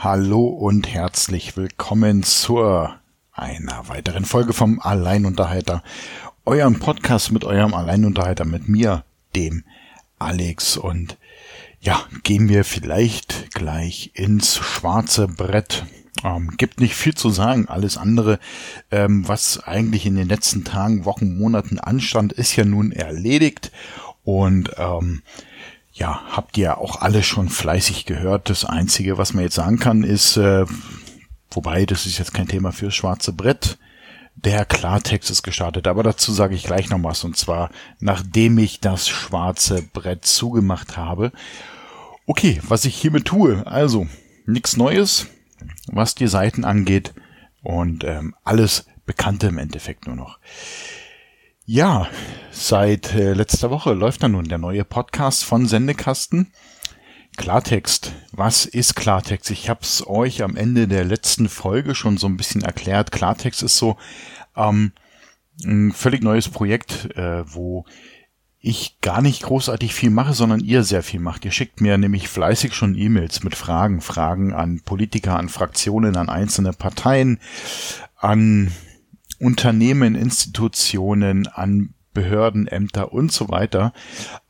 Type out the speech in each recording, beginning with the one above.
Hallo und herzlich willkommen zur einer weiteren Folge vom Alleinunterhalter. Eurem Podcast mit eurem Alleinunterhalter mit mir, dem Alex. Und ja, gehen wir vielleicht gleich ins schwarze Brett. Ähm, gibt nicht viel zu sagen. Alles andere, ähm, was eigentlich in den letzten Tagen, Wochen, Monaten anstand, ist ja nun erledigt. Und ähm, ja, habt ihr auch alle schon fleißig gehört. Das Einzige, was man jetzt sagen kann, ist, äh, wobei, das ist jetzt kein Thema fürs schwarze Brett, der Klartext ist gestartet, aber dazu sage ich gleich noch was, und zwar nachdem ich das schwarze Brett zugemacht habe. Okay, was ich hiermit tue, also nichts Neues, was die Seiten angeht und ähm, alles Bekannte im Endeffekt nur noch. Ja, seit äh, letzter Woche läuft dann nun der neue Podcast von Sendekasten. Klartext. Was ist Klartext? Ich habe es euch am Ende der letzten Folge schon so ein bisschen erklärt. Klartext ist so ähm, ein völlig neues Projekt, äh, wo ich gar nicht großartig viel mache, sondern ihr sehr viel macht. Ihr schickt mir nämlich fleißig schon E-Mails mit Fragen, Fragen an Politiker, an Fraktionen, an einzelne Parteien, an Unternehmen, Institutionen, an Behörden, Ämter und so weiter,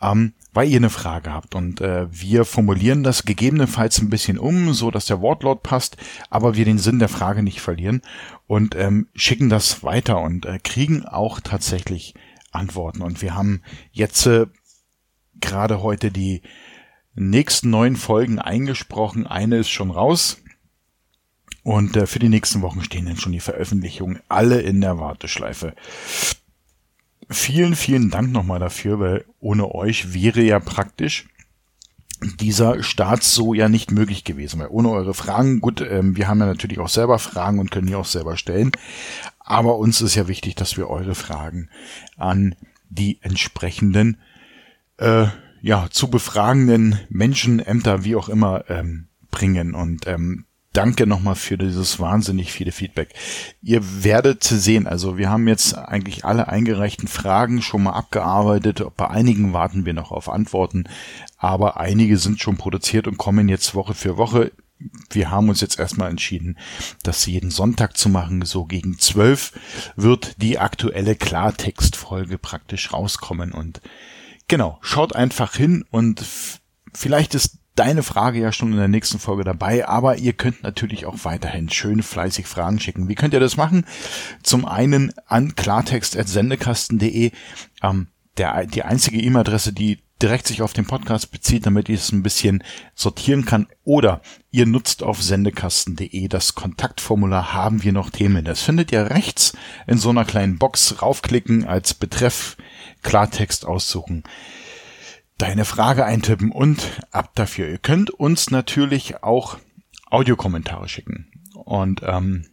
ähm, weil ihr eine Frage habt. Und äh, wir formulieren das gegebenenfalls ein bisschen um, so dass der Wortlaut passt, aber wir den Sinn der Frage nicht verlieren und ähm, schicken das weiter und äh, kriegen auch tatsächlich Antworten. Und wir haben jetzt äh, gerade heute die nächsten neun Folgen eingesprochen. Eine ist schon raus. Und äh, für die nächsten Wochen stehen dann schon die Veröffentlichungen alle in der Warteschleife. Vielen, vielen Dank nochmal dafür, weil ohne euch wäre ja praktisch dieser Start so ja nicht möglich gewesen, weil ohne eure Fragen, gut, ähm, wir haben ja natürlich auch selber Fragen und können die auch selber stellen, aber uns ist ja wichtig, dass wir eure Fragen an die entsprechenden, äh, ja, zu befragenden Menschen, Ämter, wie auch immer, ähm, bringen. Und ähm, danke nochmal für dieses wahnsinnig viele Feedback. Ihr werdet sehen, also wir haben jetzt eigentlich alle eingereichten Fragen schon mal abgearbeitet. Bei einigen warten wir noch auf Antworten, aber einige sind schon produziert und kommen jetzt Woche für Woche. Wir haben uns jetzt erstmal entschieden, das jeden Sonntag zu machen. So gegen zwölf wird die aktuelle Klartextfolge praktisch rauskommen und genau, schaut einfach hin und vielleicht ist deine Frage ja schon in der nächsten Folge dabei, aber ihr könnt natürlich auch weiterhin schön fleißig Fragen schicken. Wie könnt ihr das machen? Zum einen an klartext.sendekasten.de, ähm, der, die einzige E-Mail-Adresse, die direkt sich auf den Podcast bezieht, damit ich es ein bisschen sortieren kann. Oder ihr nutzt auf sendekasten.de das Kontaktformular haben wir noch Themen. Das findet ihr rechts in so einer kleinen Box raufklicken als Betreff Klartext aussuchen deine Frage eintippen und ab dafür. Ihr könnt uns natürlich auch Audiokommentare schicken. Und ähm,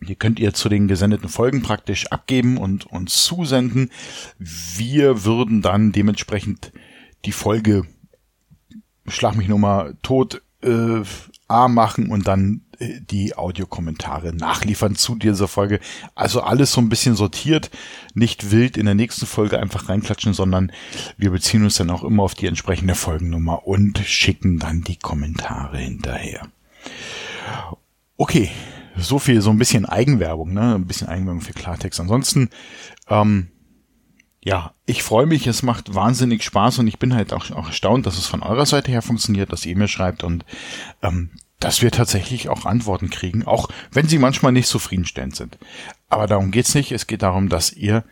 die könnt ihr zu den gesendeten Folgen praktisch abgeben und uns zusenden. Wir würden dann dementsprechend die Folge Schlag mich nur mal tot äh, A machen und dann die Audiokommentare nachliefern zu dieser Folge. Also alles so ein bisschen sortiert, nicht wild in der nächsten Folge einfach reinklatschen, sondern wir beziehen uns dann auch immer auf die entsprechende Folgennummer und schicken dann die Kommentare hinterher. Okay, so viel, so ein bisschen Eigenwerbung, ne? Ein bisschen Eigenwerbung für Klartext. Ansonsten, ähm, ja, ich freue mich, es macht wahnsinnig Spaß und ich bin halt auch, auch erstaunt, dass es von eurer Seite her funktioniert, dass ihr mir schreibt und ähm, dass wir tatsächlich auch Antworten kriegen, auch wenn sie manchmal nicht zufriedenstellend sind. Aber darum geht's nicht. Es geht darum, dass ihr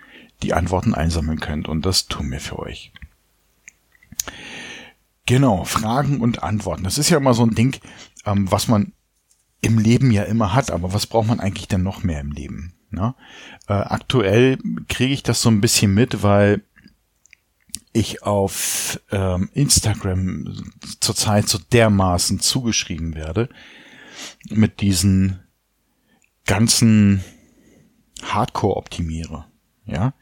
die Antworten einsammeln könnt und das tun wir für euch. Genau, Fragen und Antworten. Das ist ja immer so ein Ding, ähm, was man im Leben ja immer hat, aber was braucht man eigentlich denn noch mehr im Leben? Ne? Äh, aktuell kriege ich das so ein bisschen mit, weil ich auf ähm, Instagram zurzeit so dermaßen zugeschrieben werde mit diesen ganzen Hardcore-Optimierer. Ja,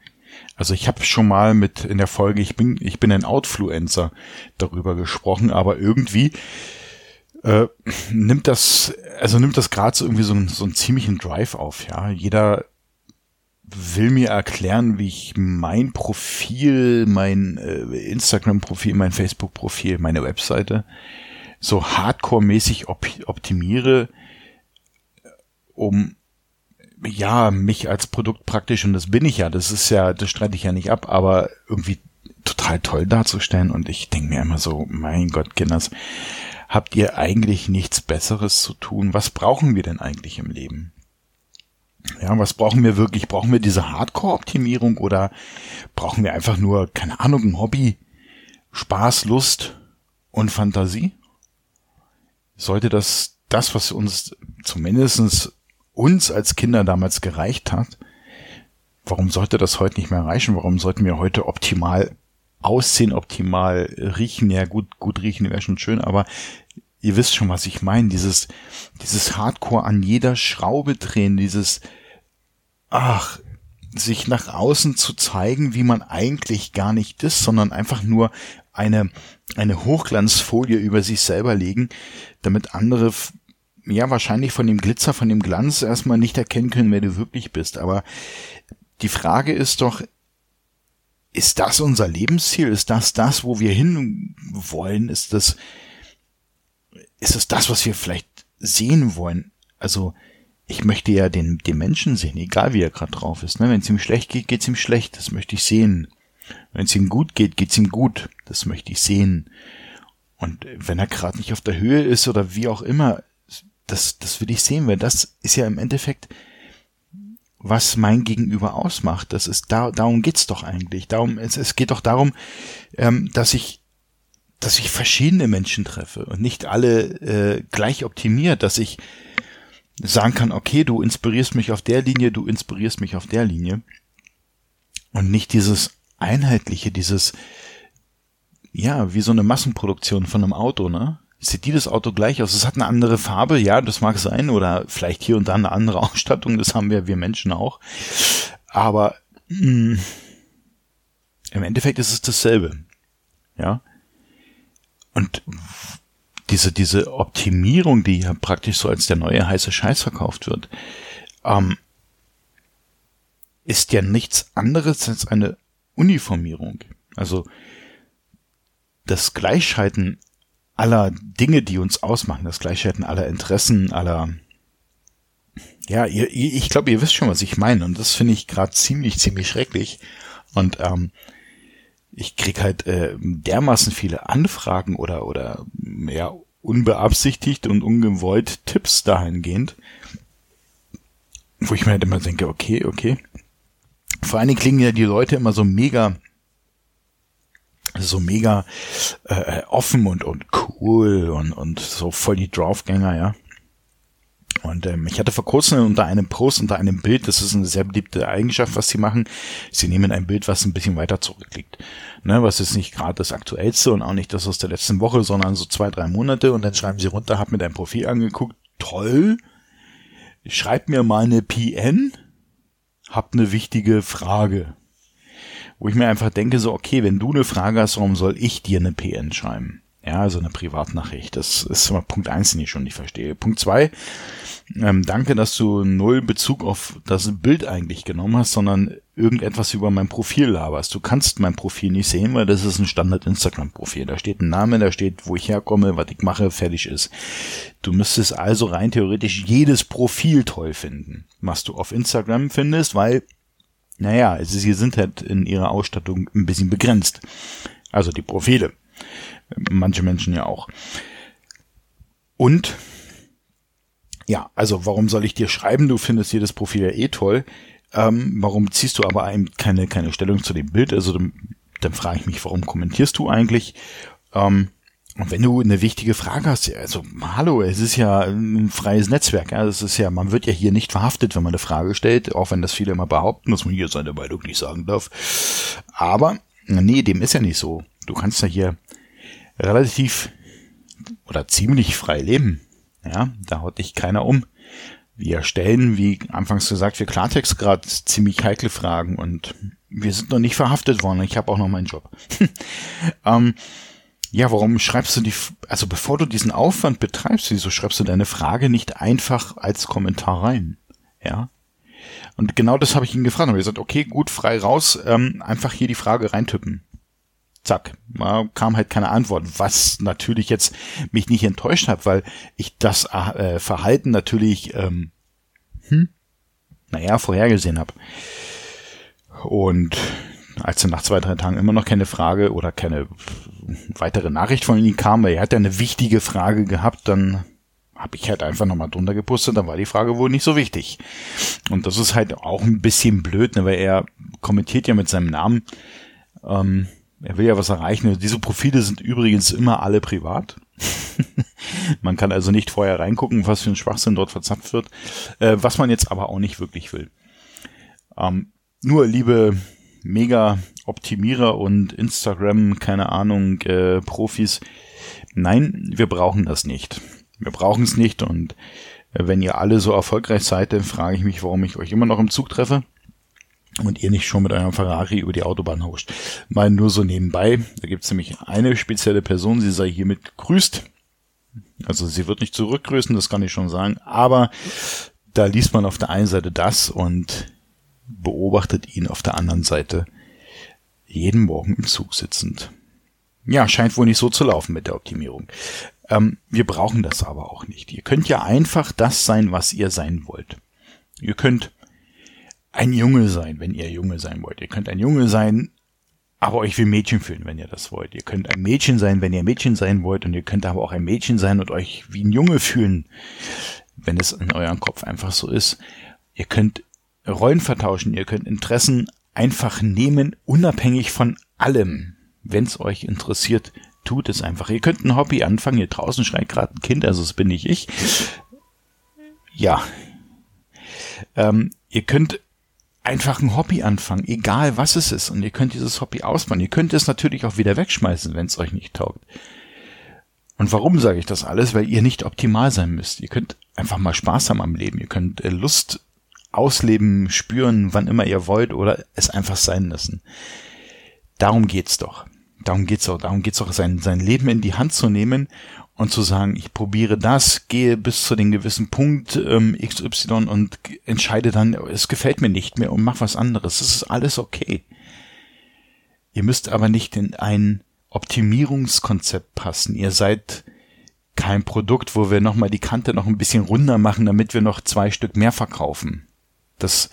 also ich habe schon mal mit in der Folge, ich bin, ich bin ein Outfluencer darüber gesprochen, aber irgendwie äh, nimmt das, also nimmt das gerade so irgendwie so, einen, so einen ziemlichen Drive auf. Ja, jeder will mir erklären, wie ich mein Profil, mein äh, Instagram-Profil, mein Facebook-Profil, meine Webseite so hardcore-mäßig op optimiere, um ja, mich als Produkt praktisch, und das bin ich ja, das ist ja, das streite ich ja nicht ab, aber irgendwie total toll darzustellen. Und ich denke mir immer so, mein Gott, Kinders, habt ihr eigentlich nichts Besseres zu tun? Was brauchen wir denn eigentlich im Leben? Ja, was brauchen wir wirklich? Brauchen wir diese Hardcore-Optimierung oder brauchen wir einfach nur, keine Ahnung, ein Hobby, Spaß, Lust und Fantasie? Sollte das, das, was uns zumindestens uns als Kinder damals gereicht hat, warum sollte das heute nicht mehr reichen? Warum sollten wir heute optimal aussehen, optimal riechen? Ja, gut, gut riechen wäre schon schön, aber ihr wisst schon, was ich meine. Dieses, dieses Hardcore an jeder Schraube drehen, dieses, ach, sich nach außen zu zeigen, wie man eigentlich gar nicht ist, sondern einfach nur eine, eine Hochglanzfolie über sich selber legen, damit andere ja wahrscheinlich von dem Glitzer, von dem Glanz erstmal nicht erkennen können, wer du wirklich bist. Aber die Frage ist doch, ist das unser Lebensziel? Ist das das, wo wir hin wollen? Ist das, ist es das, was wir vielleicht sehen wollen? Also, ich möchte ja den, den Menschen sehen, egal wie er gerade drauf ist. Ne? Wenn es ihm schlecht geht, geht es ihm schlecht. Das möchte ich sehen. Wenn es ihm gut geht, geht es ihm gut. Das möchte ich sehen. Und wenn er gerade nicht auf der Höhe ist oder wie auch immer, das, das will ich sehen, weil das ist ja im Endeffekt, was mein Gegenüber ausmacht. Das ist da, darum geht's doch eigentlich. Darum, es, es geht doch darum, ähm, dass ich, dass ich verschiedene Menschen treffe und nicht alle äh, gleich optimiert, dass ich sagen kann, okay, du inspirierst mich auf der Linie, du inspirierst mich auf der Linie. Und nicht dieses einheitliche, dieses, ja, wie so eine Massenproduktion von einem Auto, ne? Sieht jedes Auto gleich aus. Es hat eine andere Farbe, ja, das mag sein, oder vielleicht hier und da eine andere Ausstattung, das haben wir, wir Menschen auch. Aber mh, mm, im Endeffekt ist es dasselbe. Ja. Und diese, diese Optimierung, die ja praktisch so als der neue heiße Scheiß verkauft wird, ähm, ist ja nichts anderes als eine Uniformierung. Also das Gleichschalten aller Dinge, die uns ausmachen, das Gleichhalten aller Interessen, aller ja, ihr, ich glaube, ihr wisst schon, was ich meine. Und das finde ich gerade ziemlich, ziemlich schrecklich. Und ähm, ich krieg halt äh, dermaßen viele Anfragen oder oder ja unbeabsichtigt und ungewollt Tipps dahingehend, wo ich mir halt immer denke, okay, okay. Vor allen Dingen klingen ja die Leute immer so mega so mega äh, offen und, und cool und, und so voll die Draufgänger, ja. Und ähm, ich hatte vor kurzem unter einem Post, unter einem Bild, das ist eine sehr beliebte Eigenschaft, was sie machen. Sie nehmen ein Bild, was ein bisschen weiter zurückliegt. Ne, was ist nicht gerade das aktuellste und auch nicht das aus der letzten Woche, sondern so zwei, drei Monate und dann schreiben sie runter, hab mir dein Profil angeguckt, toll, schreib mir mal eine PN, hab eine wichtige Frage wo ich mir einfach denke, so, okay, wenn du eine Frage hast, warum soll ich dir eine PN schreiben? Ja, also eine Privatnachricht. Das ist immer Punkt eins, den ich schon nicht verstehe. Punkt zwei, ähm, danke, dass du null Bezug auf das Bild eigentlich genommen hast, sondern irgendetwas über mein Profil laberst. Du kannst mein Profil nicht sehen, weil das ist ein Standard-Instagram-Profil. Da steht ein Name, da steht, wo ich herkomme, was ich mache, fertig ist. Du müsstest also rein theoretisch jedes Profil toll finden, was du auf Instagram findest, weil naja, sie sind halt in ihrer Ausstattung ein bisschen begrenzt. Also die Profile. Manche Menschen ja auch. Und ja, also warum soll ich dir schreiben? Du findest jedes Profil ja eh toll. Ähm, warum ziehst du aber keine, keine Stellung zu dem Bild? Also dann, dann frage ich mich, warum kommentierst du eigentlich? Ähm, und wenn du eine wichtige Frage hast, also hallo, es ist ja ein freies Netzwerk, ja, das ist ja, man wird ja hier nicht verhaftet, wenn man eine Frage stellt, auch wenn das viele immer behaupten, dass man hier seine Meinung nicht sagen darf. Aber nee, dem ist ja nicht so. Du kannst ja hier relativ oder ziemlich frei leben. Ja, da haut dich keiner um. Wir stellen, wie anfangs gesagt, für Klartext gerade ziemlich heikle Fragen und wir sind noch nicht verhaftet worden. Ich habe auch noch meinen Job. ähm, ja, warum schreibst du die, also bevor du diesen Aufwand betreibst, wieso schreibst du deine Frage nicht einfach als Kommentar rein? Ja. Und genau das habe ich ihn gefragt. Habe gesagt, okay, gut, frei raus, ähm, einfach hier die Frage reintippen. zack, kam halt keine Antwort, was natürlich jetzt mich nicht enttäuscht hat, weil ich das äh, Verhalten natürlich, ähm, hm, naja, vorhergesehen habe. Und als dann nach zwei, drei Tagen immer noch keine Frage oder keine weitere Nachricht von ihm kam, weil er hat ja eine wichtige Frage gehabt, dann habe ich halt einfach nochmal drunter gepustet, dann war die Frage wohl nicht so wichtig. Und das ist halt auch ein bisschen blöd, ne, weil er kommentiert ja mit seinem Namen. Ähm, er will ja was erreichen. Diese Profile sind übrigens immer alle privat. man kann also nicht vorher reingucken, was für ein Schwachsinn dort verzapft wird, äh, was man jetzt aber auch nicht wirklich will. Ähm, nur, liebe Mega-Optimierer und Instagram, keine Ahnung, äh, Profis, nein, wir brauchen das nicht. Wir brauchen es nicht und äh, wenn ihr alle so erfolgreich seid, dann frage ich mich, warum ich euch immer noch im Zug treffe und ihr nicht schon mit eurem Ferrari über die Autobahn huscht. Mal nur so nebenbei. Da gibt es nämlich eine spezielle Person, sie sei hiermit grüßt. Also sie wird nicht zurückgrüßen, das kann ich schon sagen. Aber da liest man auf der einen Seite das und beobachtet ihn auf der anderen Seite jeden Morgen im Zug sitzend. Ja, scheint wohl nicht so zu laufen mit der Optimierung. Ähm, wir brauchen das aber auch nicht. Ihr könnt ja einfach das sein, was ihr sein wollt. Ihr könnt ein Junge sein, wenn ihr Junge sein wollt. Ihr könnt ein Junge sein, aber euch wie Mädchen fühlen, wenn ihr das wollt. Ihr könnt ein Mädchen sein, wenn ihr Mädchen sein wollt. Und ihr könnt aber auch ein Mädchen sein und euch wie ein Junge fühlen, wenn es in eurem Kopf einfach so ist. Ihr könnt Rollen vertauschen, ihr könnt Interessen einfach nehmen, unabhängig von allem. Wenn es euch interessiert, tut es einfach. Ihr könnt ein Hobby anfangen, hier draußen schreit gerade ein Kind, also das bin nicht ich. Ja. Ähm, ihr könnt einfach ein Hobby anfangen, egal was es ist. Und ihr könnt dieses Hobby ausbauen. Ihr könnt es natürlich auch wieder wegschmeißen, wenn es euch nicht taugt. Und warum sage ich das alles? Weil ihr nicht optimal sein müsst. Ihr könnt einfach mal Spaß haben am Leben. Ihr könnt äh, Lust ausleben, spüren, wann immer ihr wollt oder es einfach sein lassen. Darum geht's doch. Darum geht's auch. Darum geht's auch, sein, sein Leben in die Hand zu nehmen und zu sagen, ich probiere das, gehe bis zu den gewissen Punkt ähm, XY und entscheide dann, es gefällt mir nicht mehr und mach was anderes. Das ist alles okay. Ihr müsst aber nicht in ein Optimierungskonzept passen. Ihr seid kein Produkt, wo wir nochmal die Kante noch ein bisschen runder machen, damit wir noch zwei Stück mehr verkaufen. Das,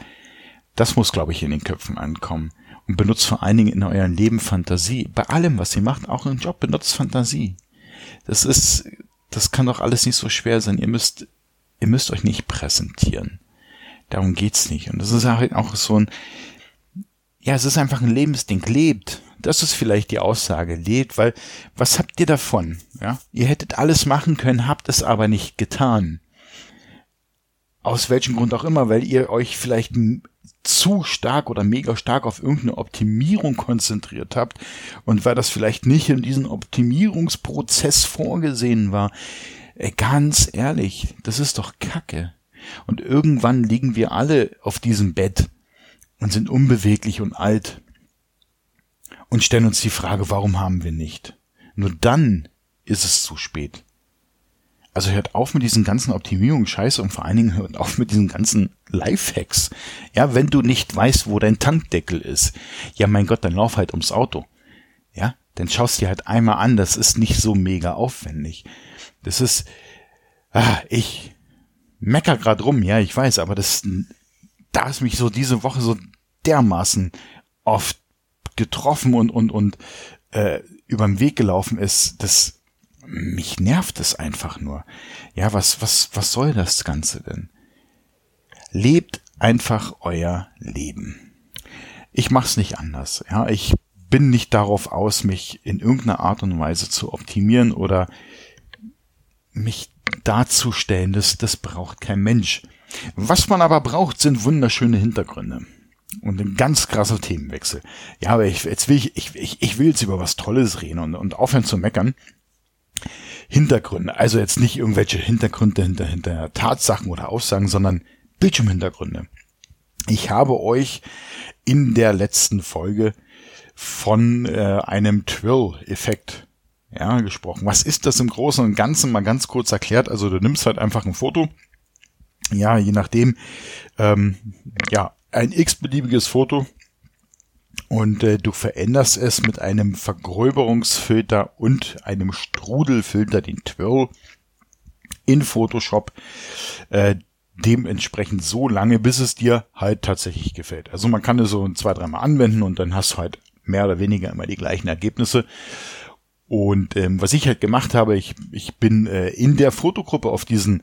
das muss, glaube ich, in den Köpfen ankommen. Und benutzt vor allen Dingen in eurem Leben Fantasie. Bei allem, was ihr macht, auch im Job, benutzt Fantasie. Das ist, das kann doch alles nicht so schwer sein. Ihr müsst, ihr müsst euch nicht präsentieren. Darum geht's nicht. Und das ist auch so ein, ja, es ist einfach ein Lebensding. Lebt. Das ist vielleicht die Aussage. Lebt, weil was habt ihr davon? Ja, ihr hättet alles machen können, habt es aber nicht getan. Aus welchem Grund auch immer, weil ihr euch vielleicht zu stark oder mega stark auf irgendeine Optimierung konzentriert habt und weil das vielleicht nicht in diesem Optimierungsprozess vorgesehen war. Ey, ganz ehrlich, das ist doch Kacke. Und irgendwann liegen wir alle auf diesem Bett und sind unbeweglich und alt und stellen uns die Frage, warum haben wir nicht? Nur dann ist es zu spät. Also hört auf mit diesen ganzen Optimierungsscheiße und vor allen Dingen hört auf mit diesen ganzen Lifehacks. Ja, wenn du nicht weißt, wo dein Tankdeckel ist, ja mein Gott, dann lauf halt ums Auto. Ja, dann schaust dir halt einmal an, das ist nicht so mega aufwendig. Das ist, ah, ich mecker grad rum, ja, ich weiß, aber das, da ist mich so diese Woche so dermaßen oft getroffen und, und, und, äh, überm Weg gelaufen ist, das, mich nervt es einfach nur. Ja, was, was, was soll das Ganze denn? Lebt einfach euer Leben. Ich mach's nicht anders. Ja, ich bin nicht darauf aus, mich in irgendeiner Art und Weise zu optimieren oder mich darzustellen. Das, das braucht kein Mensch. Was man aber braucht, sind wunderschöne Hintergründe. Und ein ganz krasser Themenwechsel. Ja, aber ich, jetzt will ich, ich, ich, ich will jetzt über was Tolles reden und, und aufhören zu meckern. Hintergründe. Also jetzt nicht irgendwelche Hintergründe hinter, hinter Tatsachen oder Aussagen, sondern Bildschirmhintergründe. Ich habe euch in der letzten Folge von äh, einem Twill-Effekt ja, gesprochen. Was ist das im Großen und Ganzen? Mal ganz kurz erklärt. Also du nimmst halt einfach ein Foto. Ja, je nachdem. Ähm, ja, ein x-beliebiges Foto und äh, du veränderst es mit einem Vergröberungsfilter und einem Strudelfilter, den Twirl, in Photoshop. Äh, dementsprechend so lange, bis es dir halt tatsächlich gefällt. Also man kann es so zwei, dreimal anwenden und dann hast du halt mehr oder weniger immer die gleichen Ergebnisse. Und ähm, was ich halt gemacht habe, ich, ich bin äh, in der Fotogruppe auf diesen,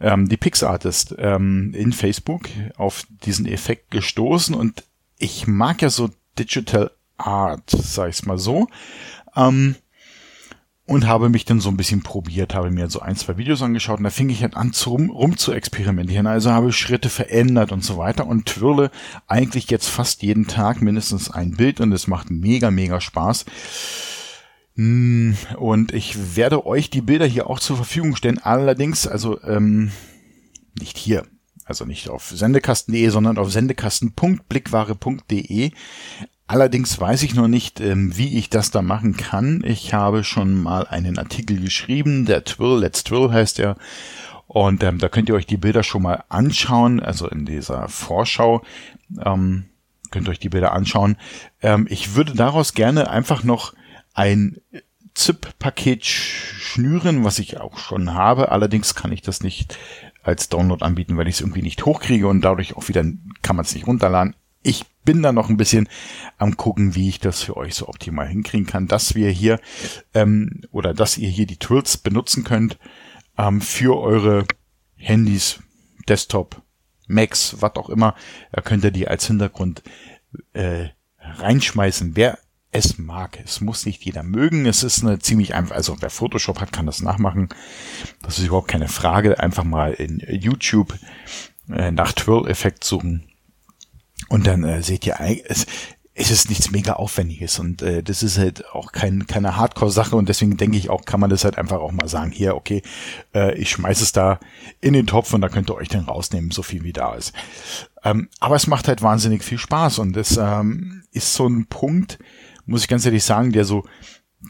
ähm, die PixArtist ähm, in Facebook, auf diesen Effekt gestoßen und ich mag ja so Digital Art, sag ich's mal so. Ähm, und habe mich dann so ein bisschen probiert, habe mir so ein, zwei Videos angeschaut und da fing ich halt an, zu, rum, rum zu experimentieren. Also habe Schritte verändert und so weiter und twirle eigentlich jetzt fast jeden Tag mindestens ein Bild und es macht mega, mega Spaß. Hm, und ich werde euch die Bilder hier auch zur Verfügung stellen. Allerdings, also ähm, nicht hier, also nicht auf sendekasten.de, sondern auf sendekasten.blickware.de. Allerdings weiß ich noch nicht, ähm, wie ich das da machen kann. Ich habe schon mal einen Artikel geschrieben, der Twill, Let's Twill heißt er. Und ähm, da könnt ihr euch die Bilder schon mal anschauen, also in dieser Vorschau. Ähm, könnt ihr euch die Bilder anschauen. Ähm, ich würde daraus gerne einfach noch ein ZIP-Paket schnüren, was ich auch schon habe. Allerdings kann ich das nicht als Download anbieten, weil ich es irgendwie nicht hochkriege und dadurch auch wieder kann man es nicht runterladen. Ich bin da noch ein bisschen am gucken, wie ich das für euch so optimal hinkriegen kann, dass wir hier ähm, oder dass ihr hier die Tools benutzen könnt ähm, für eure Handys, Desktop, Macs, was auch immer. Da könnt ihr die als Hintergrund äh, reinschmeißen. Wer es mag. Es muss nicht jeder mögen. Es ist eine ziemlich einfach, also wer Photoshop hat, kann das nachmachen. Das ist überhaupt keine Frage. Einfach mal in YouTube äh, nach Twirl-Effekt suchen und dann äh, seht ihr, es, es ist nichts mega Aufwendiges und äh, das ist halt auch kein, keine Hardcore-Sache und deswegen denke ich auch, kann man das halt einfach auch mal sagen, hier, okay, äh, ich schmeiß es da in den Topf und da könnt ihr euch dann rausnehmen, so viel wie da ist. Ähm, aber es macht halt wahnsinnig viel Spaß und das ähm, ist so ein Punkt, muss ich ganz ehrlich sagen, der so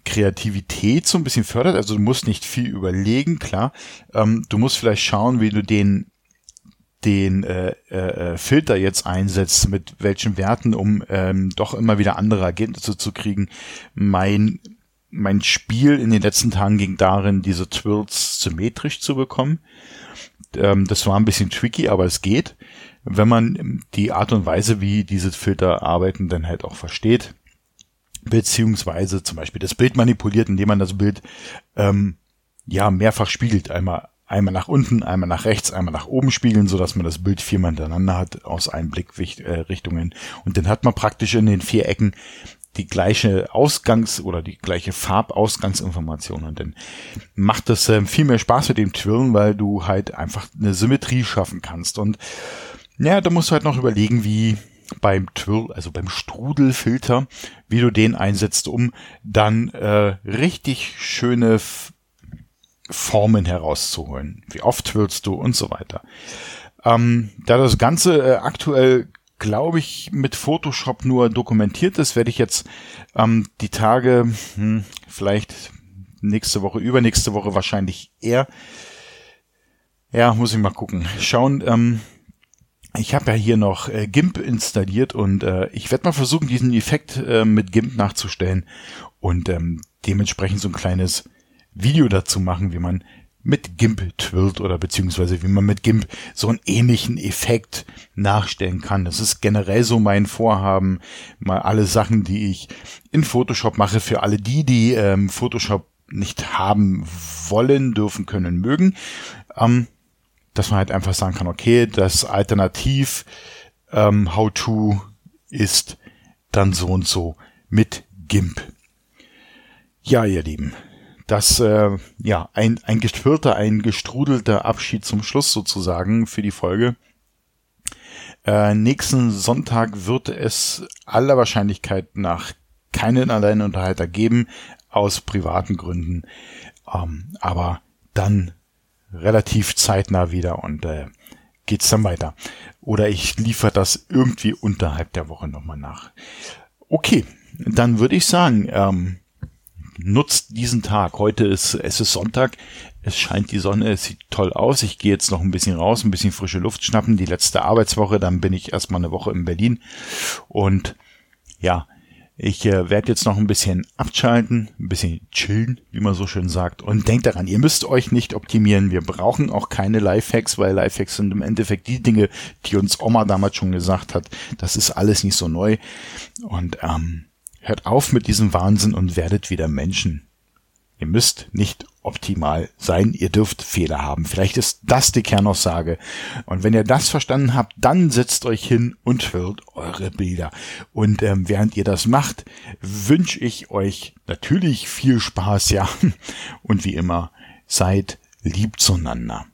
Kreativität so ein bisschen fördert. Also du musst nicht viel überlegen, klar. Ähm, du musst vielleicht schauen, wie du den den äh, äh, Filter jetzt einsetzt, mit welchen Werten, um ähm, doch immer wieder andere Ergebnisse zu kriegen. Mein mein Spiel in den letzten Tagen ging darin, diese Twirls symmetrisch zu bekommen. Ähm, das war ein bisschen tricky, aber es geht, wenn man die Art und Weise, wie diese Filter arbeiten, dann halt auch versteht. Beziehungsweise zum Beispiel das Bild manipuliert, indem man das Bild ähm, ja mehrfach spiegelt. Einmal einmal nach unten, einmal nach rechts, einmal nach oben spiegeln, so dass man das Bild viermal hintereinander hat aus allen Blickrichtungen. Und dann hat man praktisch in den vier Ecken die gleiche Ausgangs- oder die gleiche Farbausgangsinformation. Und dann macht das äh, viel mehr Spaß mit dem Twirlen, weil du halt einfach eine Symmetrie schaffen kannst. Und ja, da musst du halt noch überlegen, wie beim Twirl, also beim Strudelfilter, wie du den einsetzt, um dann äh, richtig schöne Formen herauszuholen. Wie oft willst du und so weiter. Ähm, da das Ganze äh, aktuell, glaube ich, mit Photoshop nur dokumentiert ist, werde ich jetzt ähm, die Tage, hm, vielleicht nächste Woche, übernächste Woche wahrscheinlich eher, ja, muss ich mal gucken, schauen. Ähm, ich habe ja hier noch äh, GIMP installiert und äh, ich werde mal versuchen, diesen Effekt äh, mit GIMP nachzustellen und ähm, dementsprechend so ein kleines Video dazu machen, wie man mit GIMP twirlt oder beziehungsweise wie man mit GIMP so einen ähnlichen Effekt nachstellen kann. Das ist generell so mein Vorhaben, mal alle Sachen, die ich in Photoshop mache, für alle die, die ähm, Photoshop nicht haben wollen, dürfen, können, mögen, ähm, dass man halt einfach sagen kann, okay, das Alternativ ähm, How-to ist dann so und so mit GIMP. Ja, ihr Lieben, dass äh, ja ein, ein geführter, ein gestrudelter Abschied zum Schluss sozusagen für die Folge. Äh, nächsten Sonntag wird es aller Wahrscheinlichkeit nach keinen Alleinunterhalter geben, aus privaten Gründen. Ähm, aber dann relativ zeitnah wieder und äh, geht's dann weiter. Oder ich liefere das irgendwie unterhalb der Woche nochmal nach. Okay, dann würde ich sagen, ähm, nutzt diesen Tag. Heute ist, es ist Sonntag. Es scheint die Sonne, es sieht toll aus. Ich gehe jetzt noch ein bisschen raus, ein bisschen frische Luft schnappen. Die letzte Arbeitswoche, dann bin ich erstmal eine Woche in Berlin. Und ja, Ich äh, werde jetzt noch ein bisschen abschalten, ein bisschen chillen, wie man so schön sagt. Und denkt daran, ihr müsst euch nicht optimieren. Wir brauchen auch keine Lifehacks, weil Lifehacks sind im Endeffekt die Dinge, die uns Oma damals schon gesagt hat. Das ist alles nicht so neu. Und ähm, hört auf mit diesem Wahnsinn und werdet wieder Menschen. Ihr müsst nicht optimal sein, ihr dürft Fehler haben. Vielleicht ist das die Kernaussage. Und wenn ihr das verstanden habt, dann setzt euch hin und hört eure Bilder. Und ähm, während ihr das macht, wünsche ich euch natürlich viel Spaß, ja. Und wie immer, seid lieb zueinander.